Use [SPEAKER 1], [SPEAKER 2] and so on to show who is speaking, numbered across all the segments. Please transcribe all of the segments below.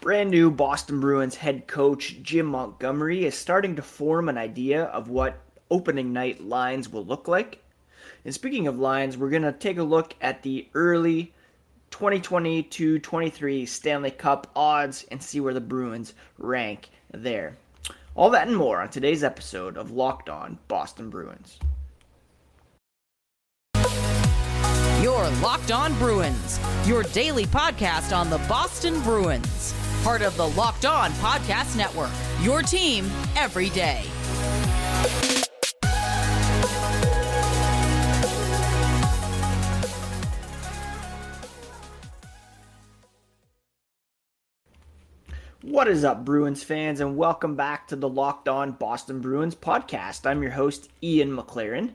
[SPEAKER 1] Brand new Boston Bruins head coach Jim Montgomery is starting to form an idea of what opening night lines will look like. And speaking of lines, we're going to take a look at the early 2022 23 Stanley Cup odds and see where the Bruins rank there. All that and more on today's episode of Locked On Boston Bruins.
[SPEAKER 2] Your Locked On Bruins, your daily podcast on the Boston Bruins part of the Locked On Podcast Network. Your team every day.
[SPEAKER 1] What is up, Bruins fans, and welcome back to the Locked On Boston Bruins podcast. I'm your host, Ian McLaren,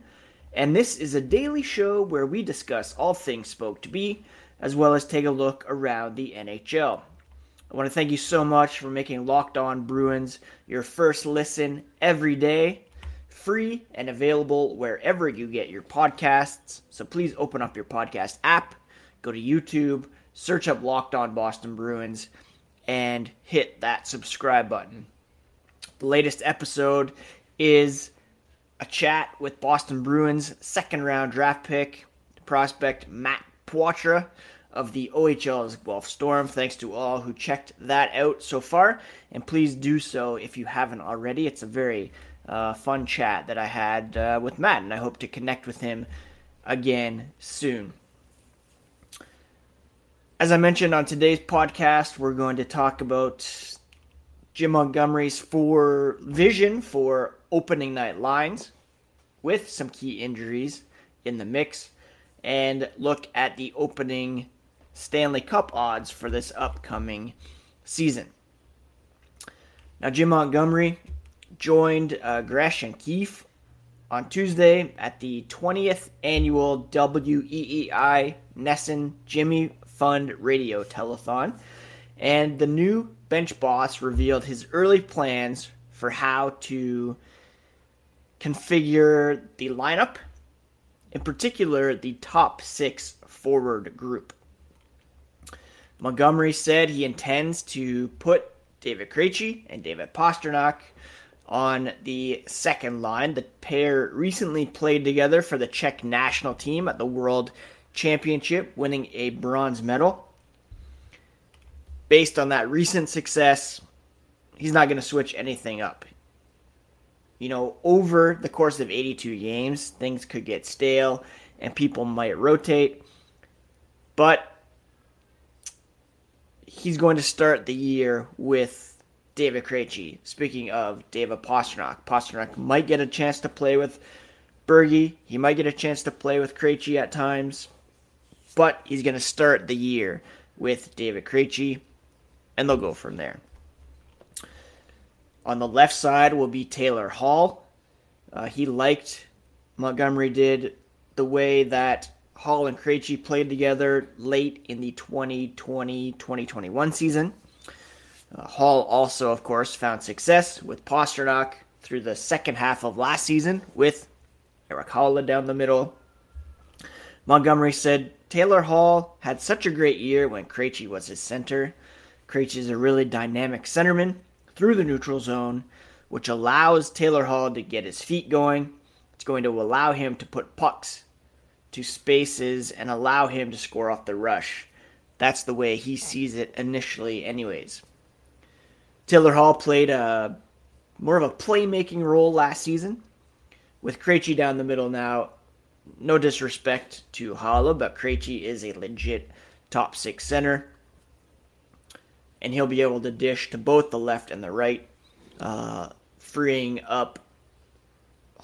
[SPEAKER 1] and this is a daily show where we discuss all things Spoked B, as well as take a look around the NHL. I want to thank you so much for making Locked On Bruins your first listen every day, free and available wherever you get your podcasts. So please open up your podcast app, go to YouTube, search up Locked On Boston Bruins, and hit that subscribe button. The latest episode is a chat with Boston Bruins second round draft pick prospect Matt Poitras of the OHL's Guelph Storm. Thanks to all who checked that out so far, and please do so if you haven't already. It's a very uh, fun chat that I had uh, with Matt, and I hope to connect with him again soon. As I mentioned on today's podcast, we're going to talk about Jim Montgomery's for vision for opening night lines with some key injuries in the mix and look at the opening Stanley Cup odds for this upcoming season. Now, Jim Montgomery joined uh, Gresh and Keefe on Tuesday at the 20th annual WEEI NESN Jimmy Fund Radio Telethon, and the new bench boss revealed his early plans for how to configure the lineup, in particular the top six forward group. Montgomery said he intends to put David Krejci and David Pastrnak on the second line. The pair recently played together for the Czech national team at the World Championship, winning a bronze medal. Based on that recent success, he's not going to switch anything up. You know, over the course of 82 games, things could get stale and people might rotate. But he's going to start the year with David Krejci. Speaking of David Pastrnak, Pastrnak might get a chance to play with Bergie. He might get a chance to play with Krejci at times, but he's going to start the year with David Krejci, and they'll go from there. On the left side will be Taylor Hall. Uh, he liked Montgomery did the way that Hall and Krejci played together late in the 2020-2021 season. Uh, Hall also, of course, found success with Pastrnak through the second half of last season with Eric Haula down the middle. Montgomery said Taylor Hall had such a great year when Krejci was his center. Krejci is a really dynamic centerman through the neutral zone, which allows Taylor Hall to get his feet going. It's going to allow him to put pucks to spaces and allow him to score off the rush. That's the way he sees it initially, anyways. Taylor Hall played a more of a playmaking role last season with Krejci down the middle now. No disrespect to Haula, but Krejci is a legit top six center, and he'll be able to dish to both the left and the right, uh, freeing up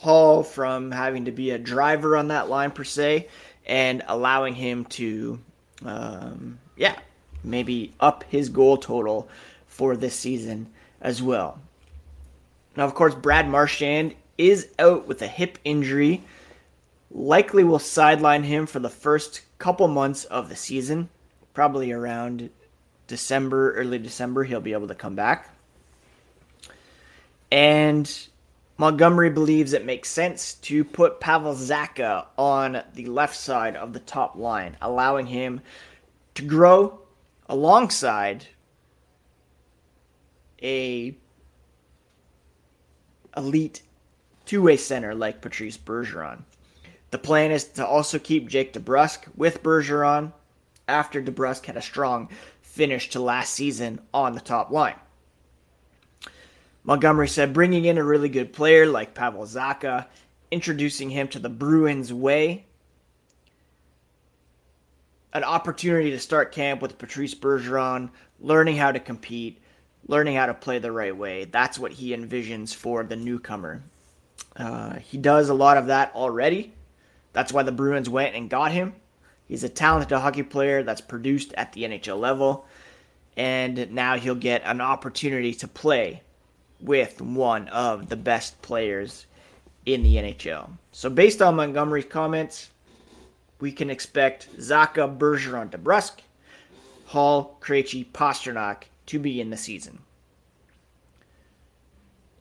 [SPEAKER 1] Hall from having to be a driver on that line per se, and allowing him to, um, yeah, maybe up his goal total for this season as well. Now, of course, Brad Marchand is out with a hip injury. Likely will sideline him for the first couple months of the season. Probably around December, early December, he'll be able to come back. And Montgomery believes it makes sense to put Pavel Zacha on the left side of the top line, allowing him to grow alongside a elite two-way center like Patrice Bergeron. The plan is to also keep Jake DeBrusk with Bergeron after DeBrusk had a strong finish to last season on the top line. Montgomery said bringing in a really good player like Pavel Zacha, introducing him to the Bruins way, an opportunity to start camp with Patrice Bergeron, learning how to compete, learning how to play the right way. That's what he envisions for the newcomer. Uh, he does a lot of that already. That's why the Bruins went and got him. He's a talented hockey player that's produced at the NHL level, and now he'll get an opportunity to play with one of the best players in the NHL. So, based on Montgomery's comments, we can expect Zacha, Bergeron, DeBrusk, Hall, Krejci, Pastrnak to be in the season.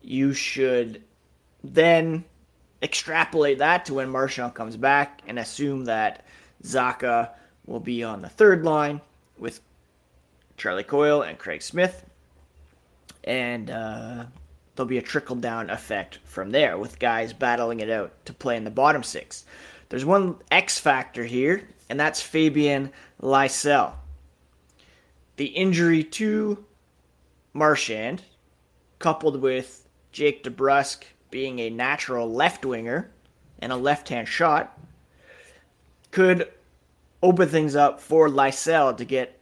[SPEAKER 1] You should then extrapolate that to when Marchand comes back and assume that Zacha will be on the third line with Charlie Coyle and Craig Smith. And uh, there'll be a trickle down effect from there with guys battling it out to play in the bottom six. There's one X factor here, and that's Fabian Lysell. The injury to Marchand, coupled with Jake DeBrusk being a natural left winger and a left hand shot, could open things up for Lysell to get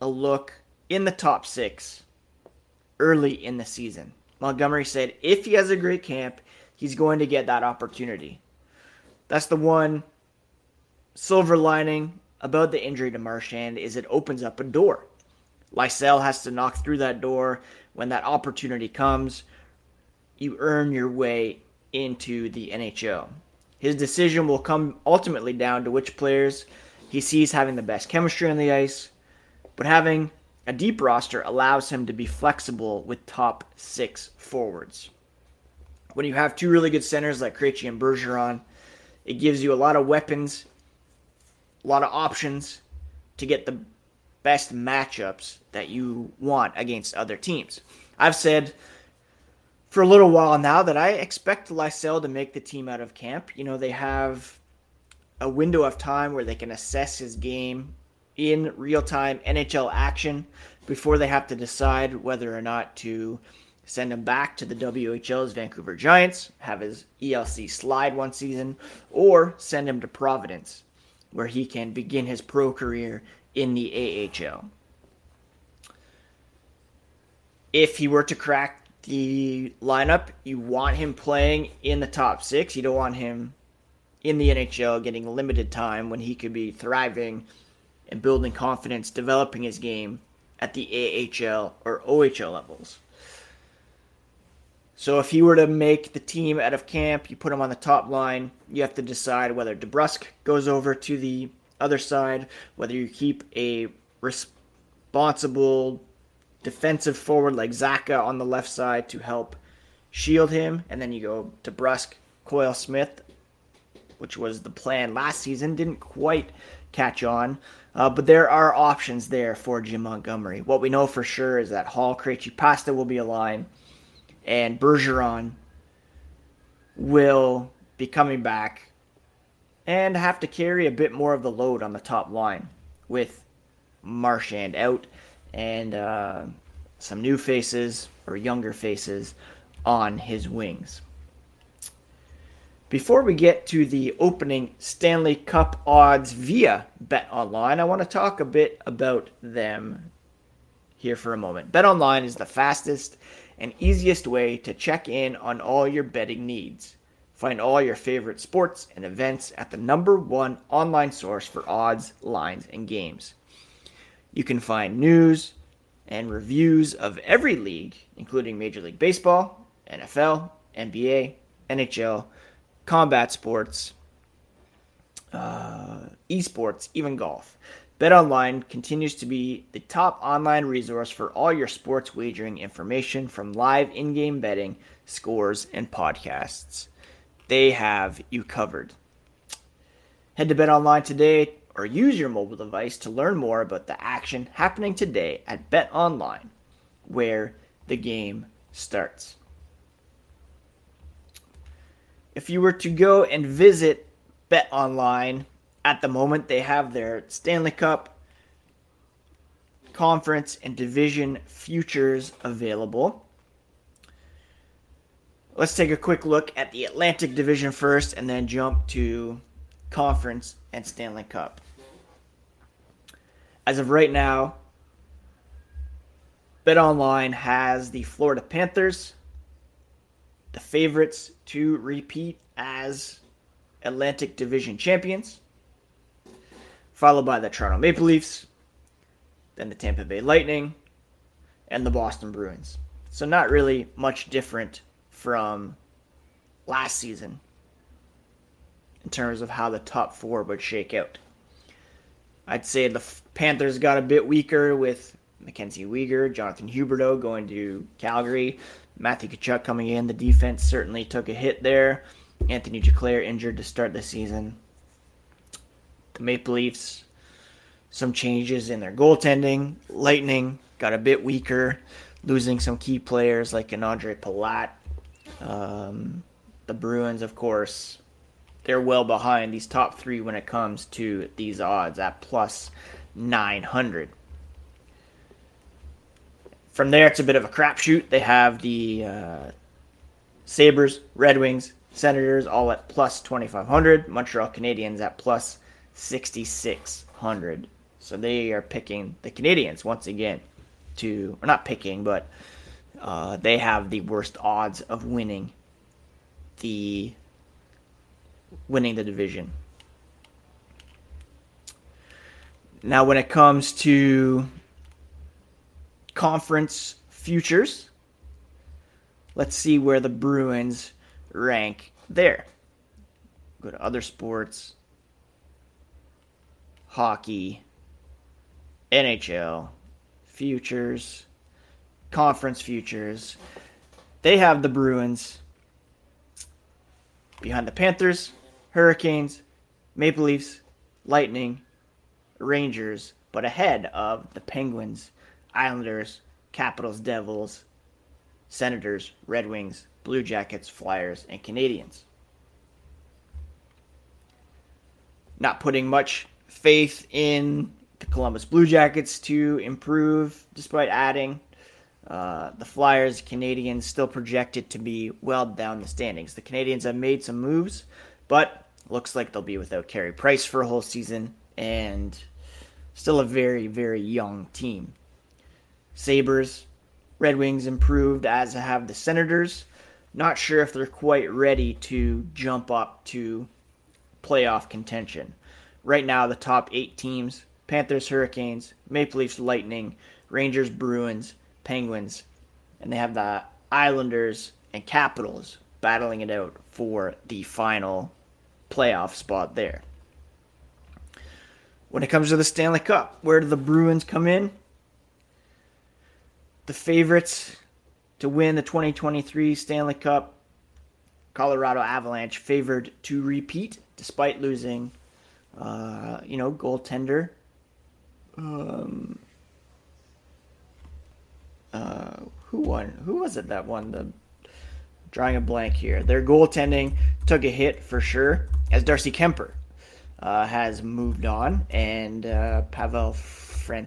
[SPEAKER 1] a look in the top six early in the season. Montgomery said if he has a great camp, he's going to get that opportunity. That's the one silver lining about the injury to Marchand is it opens up a door. Lysell has to knock through that door when that opportunity comes. You earn your way into the NHL. His decision will come ultimately down to which players he sees having the best chemistry on the ice, but having a deep roster allows him to be flexible with top six forwards. When you have two really good centers like Krejci and Bergeron, it gives you a lot of weapons, a lot of options to get the best matchups that you want against other teams. I've said for a little while now that I expect Lysell to make the team out of camp. You know, they have a window of time where they can assess his game in real time NHL action before they have to decide whether or not to send him back to the WHL's Vancouver Giants, have his ELC slide one season, or send him to Providence, where he can begin his pro career in the AHL. If he were to crack the lineup, you want him playing in the top six. You don't want him in the NHL getting limited time when he could be thriving and building confidence, developing his game at the AHL or OHL levels. So if he were to make the team out of camp, you put him on the top line, you have to decide whether DeBrusk goes over to the other side, whether you keep a responsible defensive forward like Zacha on the left side to help shield him, and then you go DeBrusk, Coyle Smith, which was the plan last season, didn't quite catch on. Uh, but there are options there for Jim Montgomery. What we know for sure is that Hall, Krejci, Pasta will be a line, and Bergeron will be coming back and have to carry a bit more of the load on the top line with Marchand out and uh, some new faces or younger faces on his wings. Before we get to the opening Stanley Cup odds via Bet Online, I want to talk a bit about them here for a moment. Bet Online is the fastest and easiest way to check in on all your betting needs. Find all your favorite sports and events at the number one online source for odds, lines, and games. You can find news and reviews of every league, including Major League Baseball, NFL, NBA, NHL, combat sports, uh, esports, even golf. BetOnline continues to be the top online resource for all your sports wagering information from live in game betting, scores, and podcasts. They have you covered. Head to BetOnline today or use your mobile device to learn more about the action happening today at BetOnline, where the game starts. If you were to go and visit Bet Online at the moment, they have their Stanley Cup, Conference, and Division futures available. Let's take a quick look at the Atlantic Division first and then jump to Conference and Stanley Cup. As of right now, BetOnline has the Florida Panthers, the favorites to repeat as Atlantic Division champions, followed by the Toronto Maple Leafs, then the Tampa Bay Lightning, and the Boston Bruins. So, not really much different from last season in terms of how the top four would shake out. I'd say the Panthers got a bit weaker with Mackenzie Weegar, Jonathan Huberdeau going to Calgary, Matthew Tkachuk coming in. The defense certainly took a hit there. Anthony Duclair injured to start the season. The Maple Leafs, some changes in their goaltending. Lightning got a bit weaker, losing some key players like Ondrej Palat um, the Bruins, of course, they're well behind these top three when it comes to these odds at plus 900. From there, it's a bit of a crapshoot. They have the uh, Sabres, Red Wings, Senators all at plus 2,500. Montreal Canadiens at plus 6,600. So they are picking the Canadiens once again to, or not picking, but uh, they have the worst odds of winning the winning the division. Now, when it comes to conference futures, let's see where the Bruins rank there. Go to other sports, hockey, NHL, futures conference futures. They have the Bruins behind the Panthers, Hurricanes, Maple Leafs, Lightning, Rangers, but ahead of the Penguins, Islanders, Capitals, Devils, Senators, Red Wings, Blue Jackets, Flyers, and Canadiens. Not putting much faith in the Columbus Blue Jackets to improve despite adding uh, the Flyers, Canadiens still projected to be well down the standings. The Canadiens have made some moves, but looks like they'll be without Carey Price for a whole season, and still a very, very young team. Sabres, Red Wings improved, as have the Senators. Not sure if they're quite ready to jump up to playoff contention. Right now, the top eight teams Panthers, Hurricanes, Maple Leafs, Lightning, Rangers, Bruins, Penguins, and they have the Islanders and Capitals battling it out for the final playoff spot there. When it comes to the Stanley Cup, where do the Bruins come in? The favorites to win the 2023 Stanley Cup, Colorado Avalanche, favored to repeat despite losing, uh, you know, goaltender um, uh, who won? Who was it that won the? Drawing a blank here. Their goaltending took a hit for sure, as Darcy Kuemper uh, has moved on, and uh, Pavel Francouz,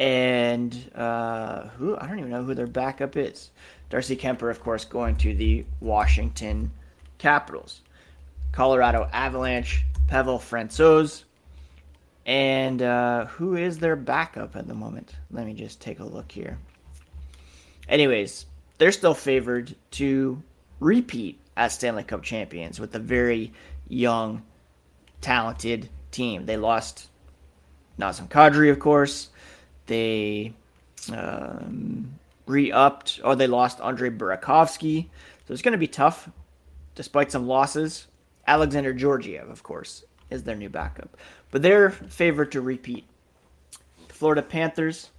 [SPEAKER 1] and uh, who I don't even know who their backup is. Darcy Kuemper, of course, going to the Washington Capitals. Colorado Avalanche, Pavel Francouz, and uh, who is their backup at the moment? Let me just take a look here. Anyways, they're still favored to repeat as Stanley Cup champions with a very young, talented team. They lost Nazem Kadri, of course. They um, re-upped, or they lost Andre Burakovsky. So it's going to be tough, despite some losses. Alexander Georgiev, of course, is their new backup. But they're favored to repeat. Florida Panthers,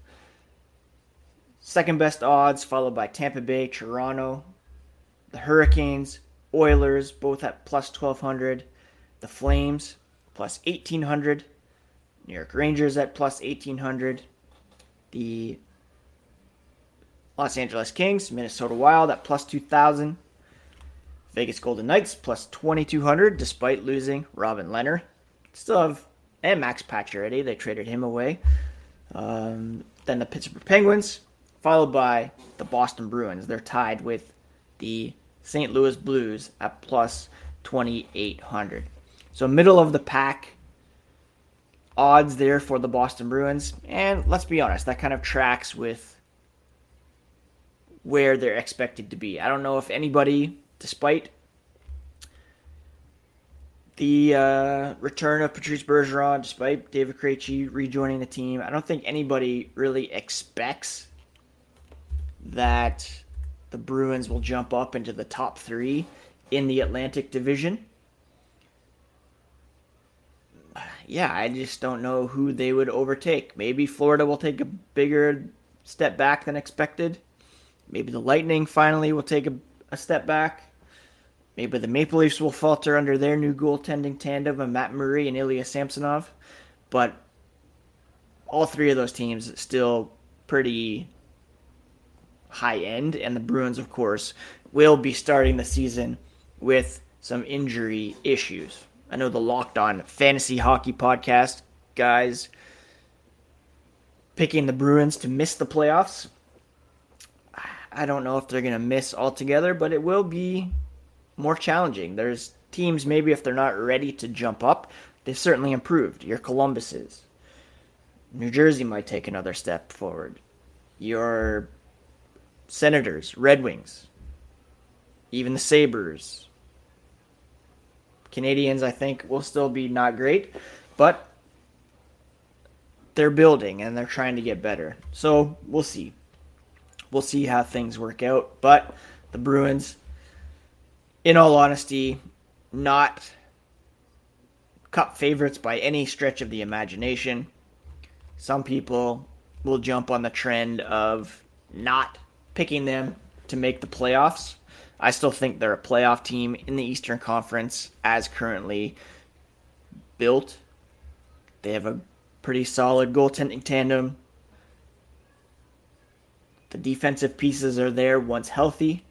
[SPEAKER 1] second best odds, followed by Tampa Bay, Toronto, the Hurricanes, Oilers, both at plus 1200, the Flames, plus 1800, New York Rangers at plus 1800, the Los Angeles Kings, Minnesota Wild at plus 2,000. Vegas Golden Knights plus 2,200 despite losing Robin Lehner. Still have, and Max Pacioretty, they traded him away. Um, then the Pittsburgh Penguins, followed by the Boston Bruins. They're tied with the St. Louis Blues at plus 2,800. So middle of the pack odds there for the Boston Bruins. And let's be honest, that kind of tracks with where they're expected to be. I don't know if anybody, despite the uh, return of Patrice Bergeron, despite David Krejci rejoining the team, I don't think anybody really expects that the Bruins will jump up into the top three in the Atlantic Division. Yeah, I just don't know who they would overtake. Maybe Florida will take a bigger step back than expected. Maybe the Lightning finally will take a, a step back. Maybe the Maple Leafs will falter under their new goaltending tandem of Matt Murray and Ilya Samsonov. But all three of those teams still pretty high end, and the Bruins, of course, will be starting the season with some injury issues. I know the Locked On Fantasy Hockey Podcast guys picking the Bruins to miss the playoffs. I don't know if they're going to miss altogether, but it will be more challenging. There's teams, maybe if they're not ready to jump up, they've certainly improved. Your Columbuses. New Jersey might take another step forward. Your Senators, Red Wings, even the Sabres. Canadiens, I think, will still be not great, but they're building and they're trying to get better. So we'll see. We'll see how things work out. But the Bruins, in all honesty, not cup favorites by any stretch of the imagination. Some people will jump on the trend of not picking them to make the playoffs. I still think they're a playoff team in the Eastern Conference as currently built. They have a pretty solid goaltending tandem. The defensive pieces are there once healthy.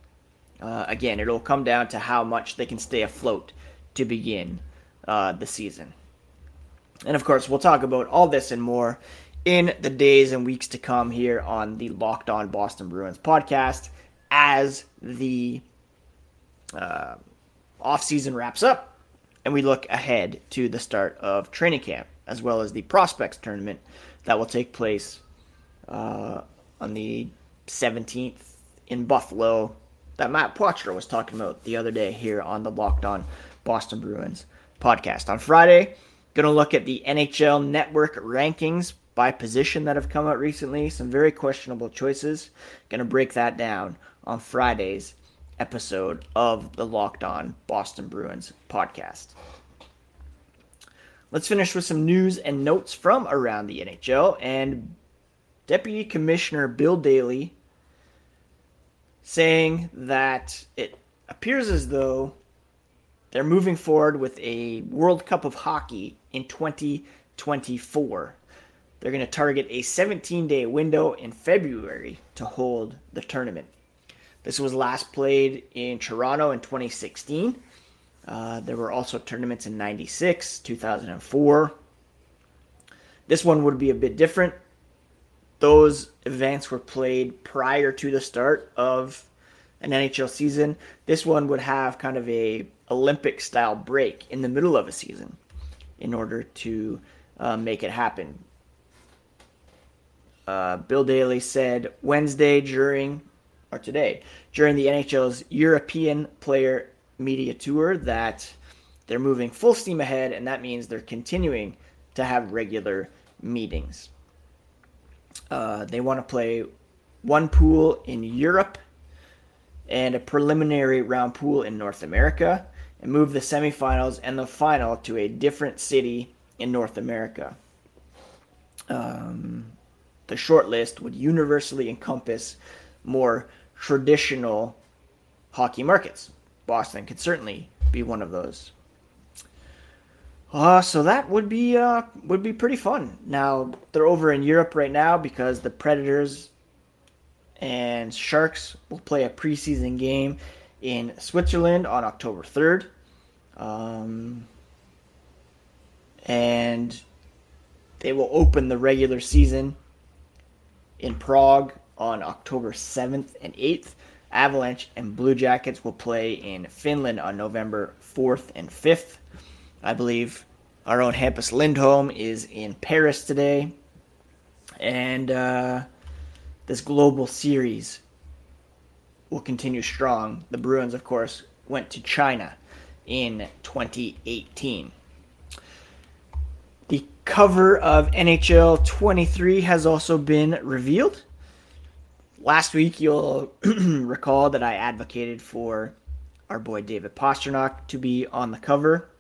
[SPEAKER 1] Uh, again, it'll come down to how much they can stay afloat to begin uh, the season. And of course, we'll talk about all this and more in the days and weeks to come here on the Locked On Boston Bruins podcast as the uh, offseason wraps up and we look ahead to the start of training camp as well as the prospects tournament that will take place uh, on the 17th in Buffalo that Matt Poitras was talking about the other day here on the Locked On Boston Bruins podcast. On Friday, going to look at the NHL Network rankings by position that have come out recently. Some very questionable choices. Going to break that down on Friday's episode of the Locked On Boston Bruins podcast. Let's finish with some news and notes from around the NHL. And Deputy Commissioner Bill Daly saying that it appears as though they're moving forward with a World Cup of Hockey in 2024. They're going to target a 17 day window in February to hold the tournament. This was last played in Toronto in 2016. Uh, there were also tournaments in 96, 2004. This one would be a bit different. Those events were played prior to the start of an NHL season. This one would have kind of a Olympic style break in the middle of a season in order to uh, make it happen. Uh, Bill Daly said Wednesday during, or today, during the NHL's European Player Media Tour that they're moving full steam ahead, and that means they're continuing to have regular meetings. Uh, they want to play one pool in Europe and a preliminary round pool in North America, and move the semifinals and the final to a different city in North America. Um, the short list would universally encompass more traditional hockey markets. Boston could certainly be one of those. Uh, so that would be uh, would be pretty fun. Now they're over in Europe right now because the Predators and Sharks will play a preseason game in Switzerland on October 3rd. Um, and they will open the regular season in Prague on October 7th and 8th. Avalanche and Blue Jackets will play in Finland on November 4th and 5th. I believe our own Hampus Lindholm is in Paris today. And uh, this global series will continue strong. The Bruins, of course, went to China in 2018. The cover of NHL 23 has also been revealed. Last week, you'll recall that I advocated for our boy David Pastrnak to be on the cover.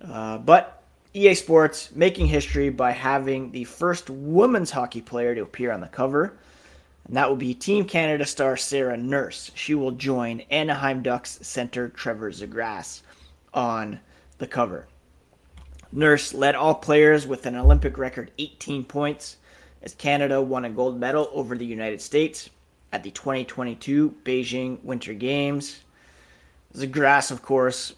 [SPEAKER 1] Uh, but EA Sports making history by having the first women's hockey player to appear on the cover. And that will be Team Canada star Sarah Nurse. She will join Anaheim Ducks center Trevor Zegras on the cover. Nurse led all players with an Olympic record 18 points as Canada won a gold medal over the United States at the 2022 Beijing Winter Games. Zegras, of course,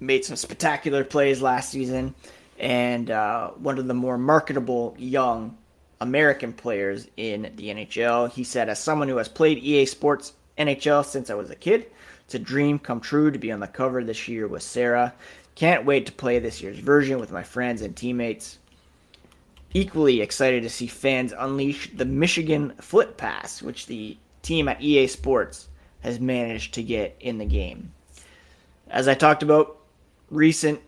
[SPEAKER 1] made some spectacular plays last season and uh, one of the more marketable young American players in the NHL. He said, as someone who has played EA Sports NHL since I was a kid, it's a dream come true to be on the cover this year with Sarah. Can't wait to play this year's version with my friends and teammates. Equally excited to see fans unleash the Michigan Flip Pass, which the team at EA Sports has managed to get in the game. As I talked about, recent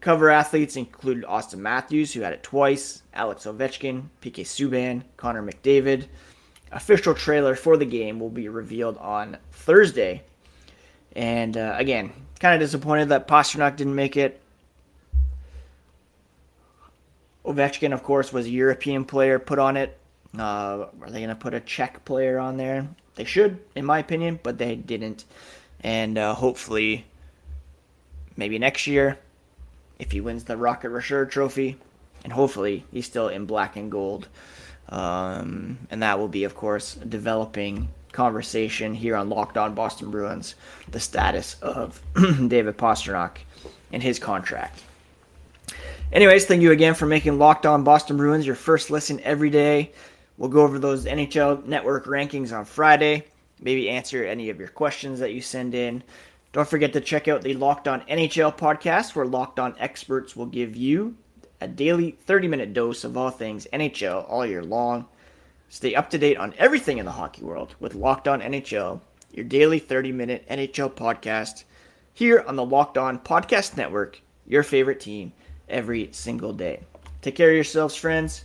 [SPEAKER 1] cover athletes included Auston Matthews, who had it twice, Alex Ovechkin, PK Subban, Connor McDavid. Official trailer for the game will be revealed on Thursday. And uh, again, kind of disappointed that Pastrnak didn't make it. Ovechkin, of course, was a European player put on it. Uh, are they going to put a Czech player on there? They should, in my opinion, but they didn't. And uh, hopefully, maybe next year, if he wins the Rocket Richard Trophy, and hopefully he's still in black and gold. Um, and that will be, of course, developing conversation here on Locked On Boston Bruins, the status of David Pastrnak and his contract. Anyways, thank you again for making Locked On Boston Bruins your first listen every day. We'll go over those NHL network rankings on Friday, maybe answer any of your questions that you send in. Don't forget to check out the Locked On NHL podcast, where Locked On experts will give you a daily 30 minute dose of all things NHL all year long. Stay up to date on everything in the hockey world with Locked On NHL, your daily 30 minute NHL podcast, here on the Locked On Podcast Network, your favorite team every single day. Take care of yourselves, friends.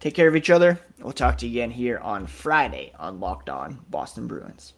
[SPEAKER 1] Take care of each other. We'll talk to you again here on Friday on Locked On Boston Bruins.